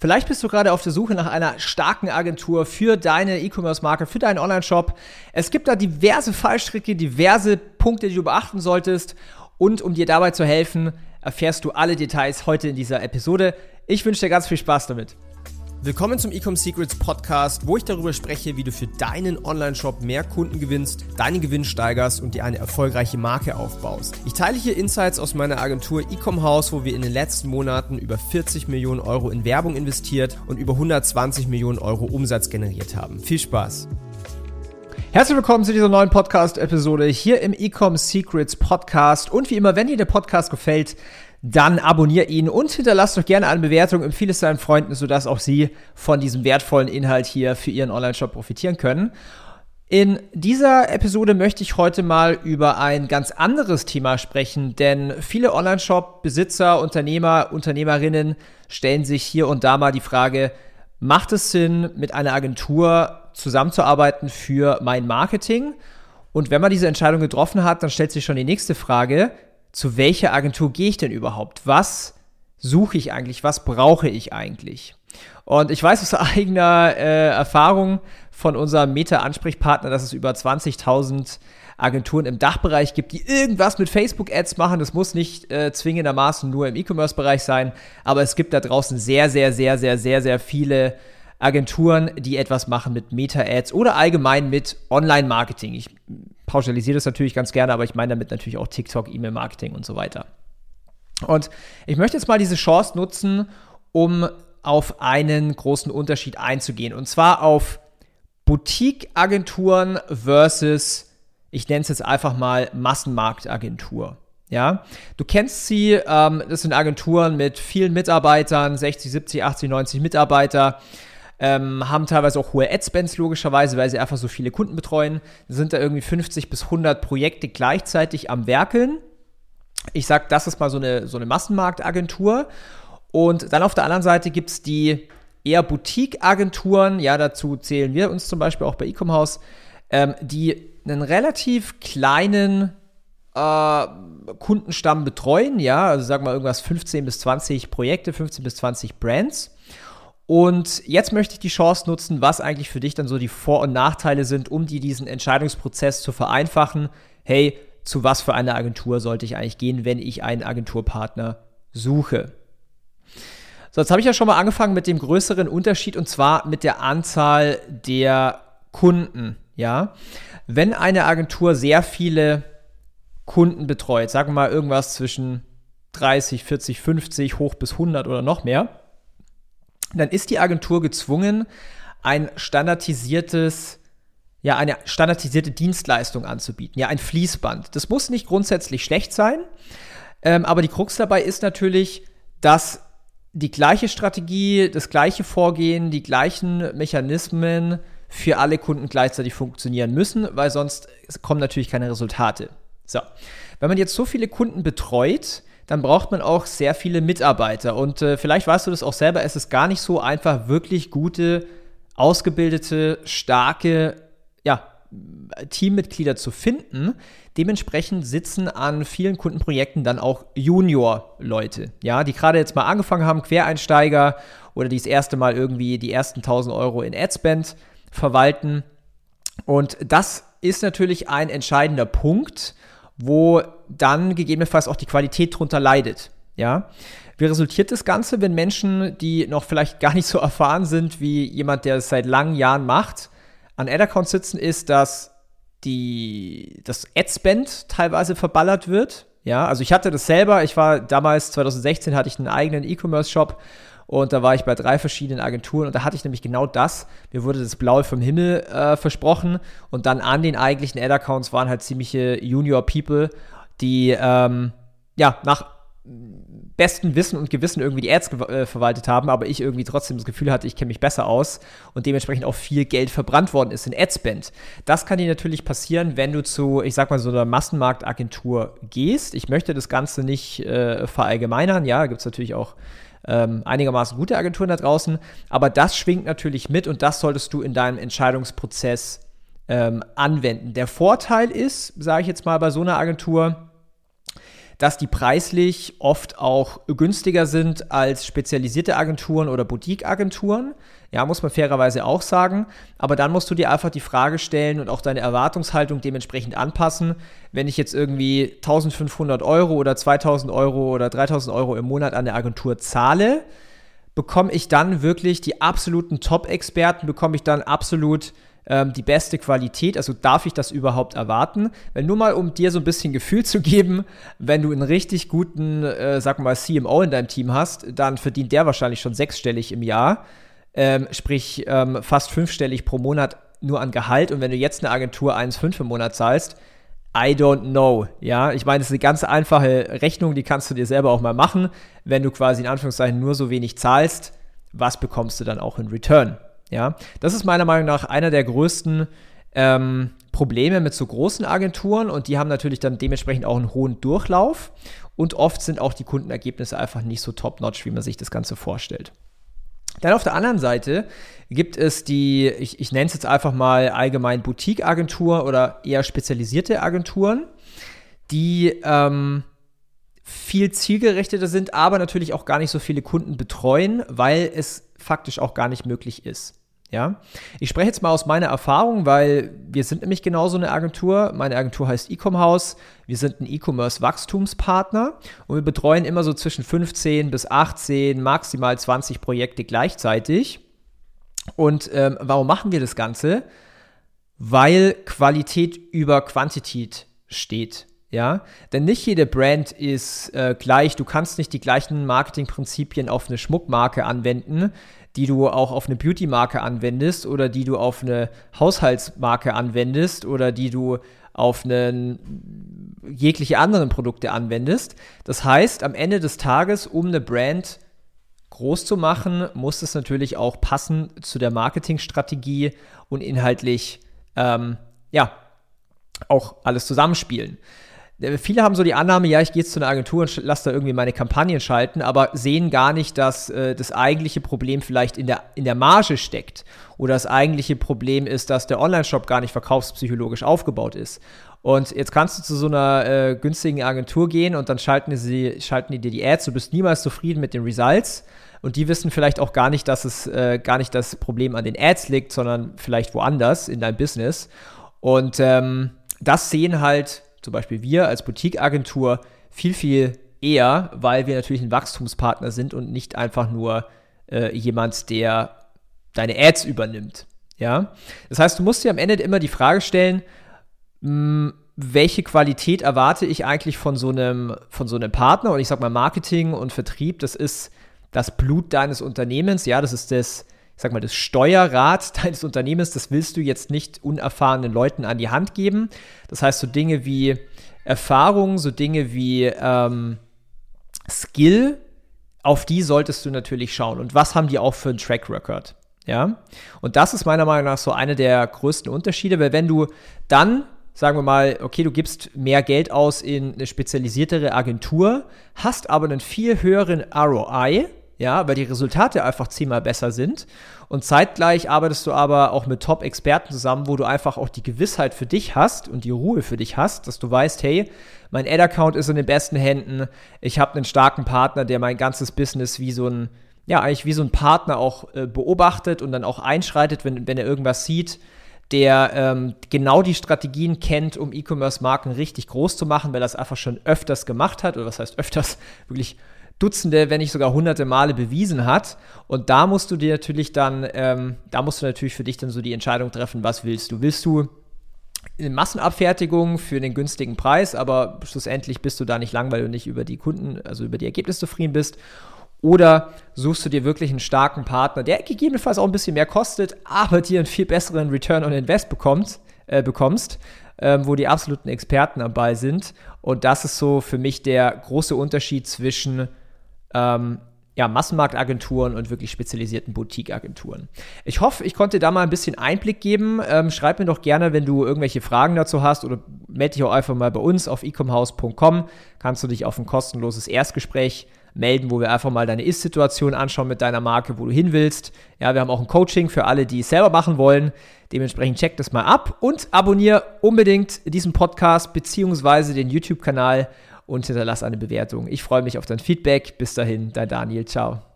Vielleicht bist du gerade auf der Suche nach einer starken Agentur für deine E-Commerce-Marke, für deinen Online-Shop. Es gibt da diverse Fallstricke, diverse Punkte, die du beachten solltest. Und um dir dabei zu helfen, erfährst du alle Details heute in dieser Episode. Ich wünsche dir ganz viel Spaß damit. Willkommen zum Ecom Secrets Podcast, wo ich darüber spreche, wie du für deinen Online-Shop mehr Kunden gewinnst, deinen Gewinn steigerst und dir eine erfolgreiche Marke aufbaust. Ich teile hier Insights aus meiner Agentur Ecom House, wo wir in den letzten Monaten über 40 Millionen Euro in Werbung investiert und über 120 Millionen Euro Umsatz generiert haben. Viel Spaß! Herzlich willkommen zu dieser neuen Podcast-Episode hier im Ecom Secrets Podcast. Und wie immer, wenn dir der Podcast gefällt, dann abonnier ihn und hinterlass doch gerne eine Bewertung, empfehle es deinen Freunden, sodass auch sie von diesem wertvollen Inhalt hier für ihren Online-Shop profitieren können. In dieser Episode möchte ich heute mal über ein ganz anderes Thema sprechen, denn viele Online-Shop-Besitzer, Unternehmer, Unternehmerinnen stellen sich hier und da mal die Frage, macht es Sinn, mit einer Agentur zusammenzuarbeiten für mein Marketing? Und wenn man diese Entscheidung getroffen hat, dann stellt sich schon die nächste Frage, zu welcher Agentur gehe ich denn überhaupt? Was suche ich eigentlich? Was brauche ich eigentlich? Und ich weiß aus eigener äh, Erfahrung von unserem Meta-Ansprechpartner, dass es über 20.000 Agenturen im Dachbereich gibt, die irgendwas mit Facebook-Ads machen. Das muss nicht äh, zwingendermaßen nur im E-Commerce-Bereich sein, aber es gibt da draußen sehr, sehr, sehr, sehr, sehr, sehr viele Agenturen, die etwas machen mit Meta-Ads oder allgemein mit Online-Marketing. Ich pauschalisiere das natürlich ganz gerne, aber ich meine damit natürlich auch TikTok, E-Mail-Marketing und so weiter. Und ich möchte jetzt mal diese Chance nutzen, um auf einen großen Unterschied einzugehen. Und zwar auf Boutique-Agenturen versus, ich nenne es jetzt einfach mal Massenmarktagentur. Ja, du kennst sie, ähm, das sind Agenturen mit vielen Mitarbeitern, 60, 70, 80, 90 Mitarbeiter, ähm, haben teilweise auch hohe Adspends logischerweise, weil sie einfach so viele Kunden betreuen. Sind da irgendwie 50 bis 100 Projekte gleichzeitig am Werkeln. Ich sag, das ist mal so eine, so eine Massenmarktagentur. Und dann auf der anderen Seite gibt es die eher Boutique-Agenturen, ja, dazu zählen wir uns zum Beispiel auch bei Ecom House, ähm, die einen relativ kleinen äh, Kundenstamm betreuen, ja, also sagen wir irgendwas 15 bis 20 Projekte, 15 bis 20 Brands. Und jetzt möchte ich die Chance nutzen, was eigentlich für dich dann so die Vor- und Nachteile sind, um dir diesen Entscheidungsprozess zu vereinfachen. Hey, zu was für einer Agentur sollte ich eigentlich gehen, wenn ich einen Agenturpartner suche? So, jetzt habe ich ja schon mal angefangen mit dem größeren Unterschied und zwar mit der Anzahl der Kunden. Ja, wenn eine Agentur sehr viele Kunden betreut, sagen wir mal irgendwas zwischen 30, 40, 50 hoch bis 100 oder noch mehr, dann ist die Agentur gezwungen, ein standardisiertes, ja, eine standardisierte Dienstleistung anzubieten, ja, ein Fließband. Das muss nicht grundsätzlich schlecht sein, ähm, aber die Krux dabei ist natürlich, dass die gleiche Strategie, das gleiche Vorgehen, die gleichen Mechanismen für alle Kunden gleichzeitig funktionieren müssen, weil sonst kommen natürlich keine Resultate. So, wenn man jetzt so viele Kunden betreut, dann braucht man auch sehr viele Mitarbeiter. Und äh, vielleicht weißt du das auch selber, es ist gar nicht so einfach, wirklich gute, ausgebildete, starke, ja, Teammitglieder zu finden. Dementsprechend sitzen an vielen Kundenprojekten dann auch Junior-Leute, ja, die gerade jetzt mal angefangen haben, Quereinsteiger oder die das erste Mal irgendwie die ersten 1000 Euro in Adspend verwalten. Und das ist natürlich ein entscheidender Punkt, wo dann gegebenenfalls auch die Qualität drunter leidet. Ja, wie resultiert das Ganze, wenn Menschen, die noch vielleicht gar nicht so erfahren sind wie jemand, der es seit langen Jahren macht, an Ad-Accounts sitzen, ist, dass das Ad-Spend teilweise verballert wird. Ja, also ich hatte das selber. Ich war damals, 2016, hatte ich einen eigenen E-Commerce-Shop und da war ich bei drei verschiedenen Agenturen und da hatte ich nämlich genau das. Mir wurde das Blaue vom Himmel äh, versprochen und dann an den eigentlichen Ad-Accounts waren halt ziemliche Junior-People, die ähm, ja nach besten Wissen und Gewissen irgendwie die Ads äh, verwaltet haben, aber ich irgendwie trotzdem das Gefühl hatte, ich kenne mich besser aus und dementsprechend auch viel Geld verbrannt worden ist in Adspend. Das kann dir natürlich passieren, wenn du zu, ich sag mal, so einer Massenmarktagentur gehst. Ich möchte das Ganze nicht äh, verallgemeinern, ja, gibt es natürlich auch ähm, einigermaßen gute Agenturen da draußen. Aber das schwingt natürlich mit und das solltest du in deinem Entscheidungsprozess ähm, anwenden. Der Vorteil ist, sage ich jetzt mal bei so einer Agentur, dass die preislich oft auch günstiger sind als spezialisierte Agenturen oder Boutique-Agenturen. Ja, muss man fairerweise auch sagen. Aber dann musst du dir einfach die Frage stellen und auch deine Erwartungshaltung dementsprechend anpassen. Wenn ich jetzt irgendwie 1500 Euro oder 2000 Euro oder 3000 Euro im Monat an der Agentur zahle, bekomme ich dann wirklich die absoluten Top-Experten, bekomme ich dann absolut ähm, die beste Qualität. Also darf ich das überhaupt erwarten? Wenn nur mal, um dir so ein bisschen Gefühl zu geben, wenn du einen richtig guten, äh, sag mal, CMO in deinem Team hast, dann verdient der wahrscheinlich schon sechsstellig im Jahr. Ähm, sprich, ähm, fast fünfstellig pro Monat nur an Gehalt. Und wenn du jetzt eine Agentur 1,5 im Monat zahlst, I don't know. Ja, ich meine, das ist eine ganz einfache Rechnung, die kannst du dir selber auch mal machen. Wenn du quasi in Anführungszeichen nur so wenig zahlst, was bekommst du dann auch in Return? Ja, das ist meiner Meinung nach einer der größten ähm, Probleme mit so großen Agenturen und die haben natürlich dann dementsprechend auch einen hohen Durchlauf und oft sind auch die Kundenergebnisse einfach nicht so top-notch, wie man sich das Ganze vorstellt. Dann auf der anderen Seite gibt es die, ich, ich nenne es jetzt einfach mal allgemein Boutique-Agentur oder eher spezialisierte Agenturen, die ähm, viel zielgerichteter sind, aber natürlich auch gar nicht so viele Kunden betreuen, weil es faktisch auch gar nicht möglich ist. Ja, ich spreche jetzt mal aus meiner Erfahrung, weil wir sind nämlich genauso eine Agentur. Meine Agentur heißt Ecom House. Wir sind ein E-Commerce-Wachstumspartner und wir betreuen immer so zwischen 15 bis 18, maximal 20 Projekte gleichzeitig. Und ähm, warum machen wir das Ganze? Weil Qualität über Quantität steht. Ja, denn nicht jede Brand ist äh, gleich. Du kannst nicht die gleichen Marketingprinzipien auf eine Schmuckmarke anwenden, die du auch auf eine Beauty-Marke anwendest oder die du auf eine Haushaltsmarke anwendest oder die du auf einen, jegliche anderen Produkte anwendest. Das heißt, am Ende des Tages, um eine Brand groß zu machen, muss es natürlich auch passen zu der Marketingstrategie und inhaltlich ähm, ja auch alles zusammenspielen. Äh, viele haben so die Annahme, ja, ich gehe jetzt zu einer Agentur und lasse da irgendwie meine Kampagnen schalten, aber sehen gar nicht, dass äh, das eigentliche Problem vielleicht in der, in der Marge steckt. Oder das eigentliche Problem ist, dass der Online-Shop gar nicht verkaufspsychologisch aufgebaut ist. Und jetzt kannst du zu so einer äh, günstigen Agentur gehen und dann schalten, sie, schalten die dir die Ads, du bist niemals zufrieden mit den Results. Und die wissen vielleicht auch gar nicht, dass es äh, gar nicht das Problem an den Ads liegt, sondern vielleicht woanders in deinem Business. Und ähm, das sehen halt zum Beispiel wir als Boutique-Agentur viel, viel eher, weil wir natürlich ein Wachstumspartner sind und nicht einfach nur äh, jemand, der deine Ads übernimmt. Ja? Das heißt, du musst dir am Ende immer die Frage stellen, mh, hm, welche Qualität erwarte ich eigentlich von so einem, von so einem Partner? Und ich sag mal, Marketing und Vertrieb, das ist das Blut deines Unternehmens, ja, das ist das, sag mal, das Steuerrad deines Unternehmens, das willst du jetzt nicht unerfahrenen Leuten an die Hand geben. Das heißt, so Dinge wie Erfahrung, so Dinge wie ähm, Skill, auf die solltest du natürlich schauen. Und was haben die auch für einen Track Record? Ja, und das ist meiner Meinung nach so einer der größten Unterschiede, weil wenn du dann sagen wir mal, okay, du gibst mehr Geld aus in eine spezialisiertere Agentur, hast aber einen viel höheren ROI, ja, weil die Resultate einfach zehnmal besser sind. Und zeitgleich arbeitest du aber auch mit Top-Experten zusammen, wo du einfach auch die Gewissheit für dich hast und die Ruhe für dich hast, dass du weißt, hey, mein Ad-Account ist in den besten Händen, ich habe einen starken Partner, der mein ganzes Business wie so ein, ja, eigentlich wie so ein Partner auch äh, beobachtet und dann auch einschreitet, wenn, wenn er irgendwas sieht, der ähm, genau die Strategien kennt, um E-Commerce-Marken richtig groß zu machen, weil er das einfach schon öfters gemacht hat, oder was heißt öfters, wirklich Dutzende, wenn nicht sogar hunderte Male bewiesen hat. Und da musst du dir natürlich dann, ähm, da musst du natürlich für dich dann so die Entscheidung treffen, was willst du? Willst du eine Massenabfertigung für den günstigen Preis, aber schlussendlich bist du da nicht lang, weil du nicht über die Kunden, also über die Ergebnisse zufrieden bist. Oder suchst du dir wirklich einen starken Partner, der gegebenenfalls auch ein bisschen mehr kostet, aber dir einen viel besseren Return on Invest bekommt, äh, bekommst, ähm, wo die absoluten Experten dabei sind. Und das ist so für mich der große Unterschied zwischen ähm, ja, Massenmarktagenturen und wirklich spezialisierten Boutique-Agenturen. Ich hoffe, ich konnte da mal ein bisschen Einblick geben. Ähm, schreib mir doch gerne, wenn du irgendwelche Fragen dazu hast oder melde dich auch einfach mal bei uns auf ecomhouse.com. Kannst du dich auf ein kostenloses Erstgespräch melden, wo wir einfach mal deine Ist-Situation anschauen mit deiner Marke, wo du hin willst. Ja, wir haben auch ein Coaching für alle, die es selber machen wollen. Dementsprechend check das mal ab und abonniere unbedingt diesen Podcast bzw. den YouTube-Kanal und hinterlass eine Bewertung. Ich freue mich auf dein Feedback. Bis dahin, dein Daniel. Ciao.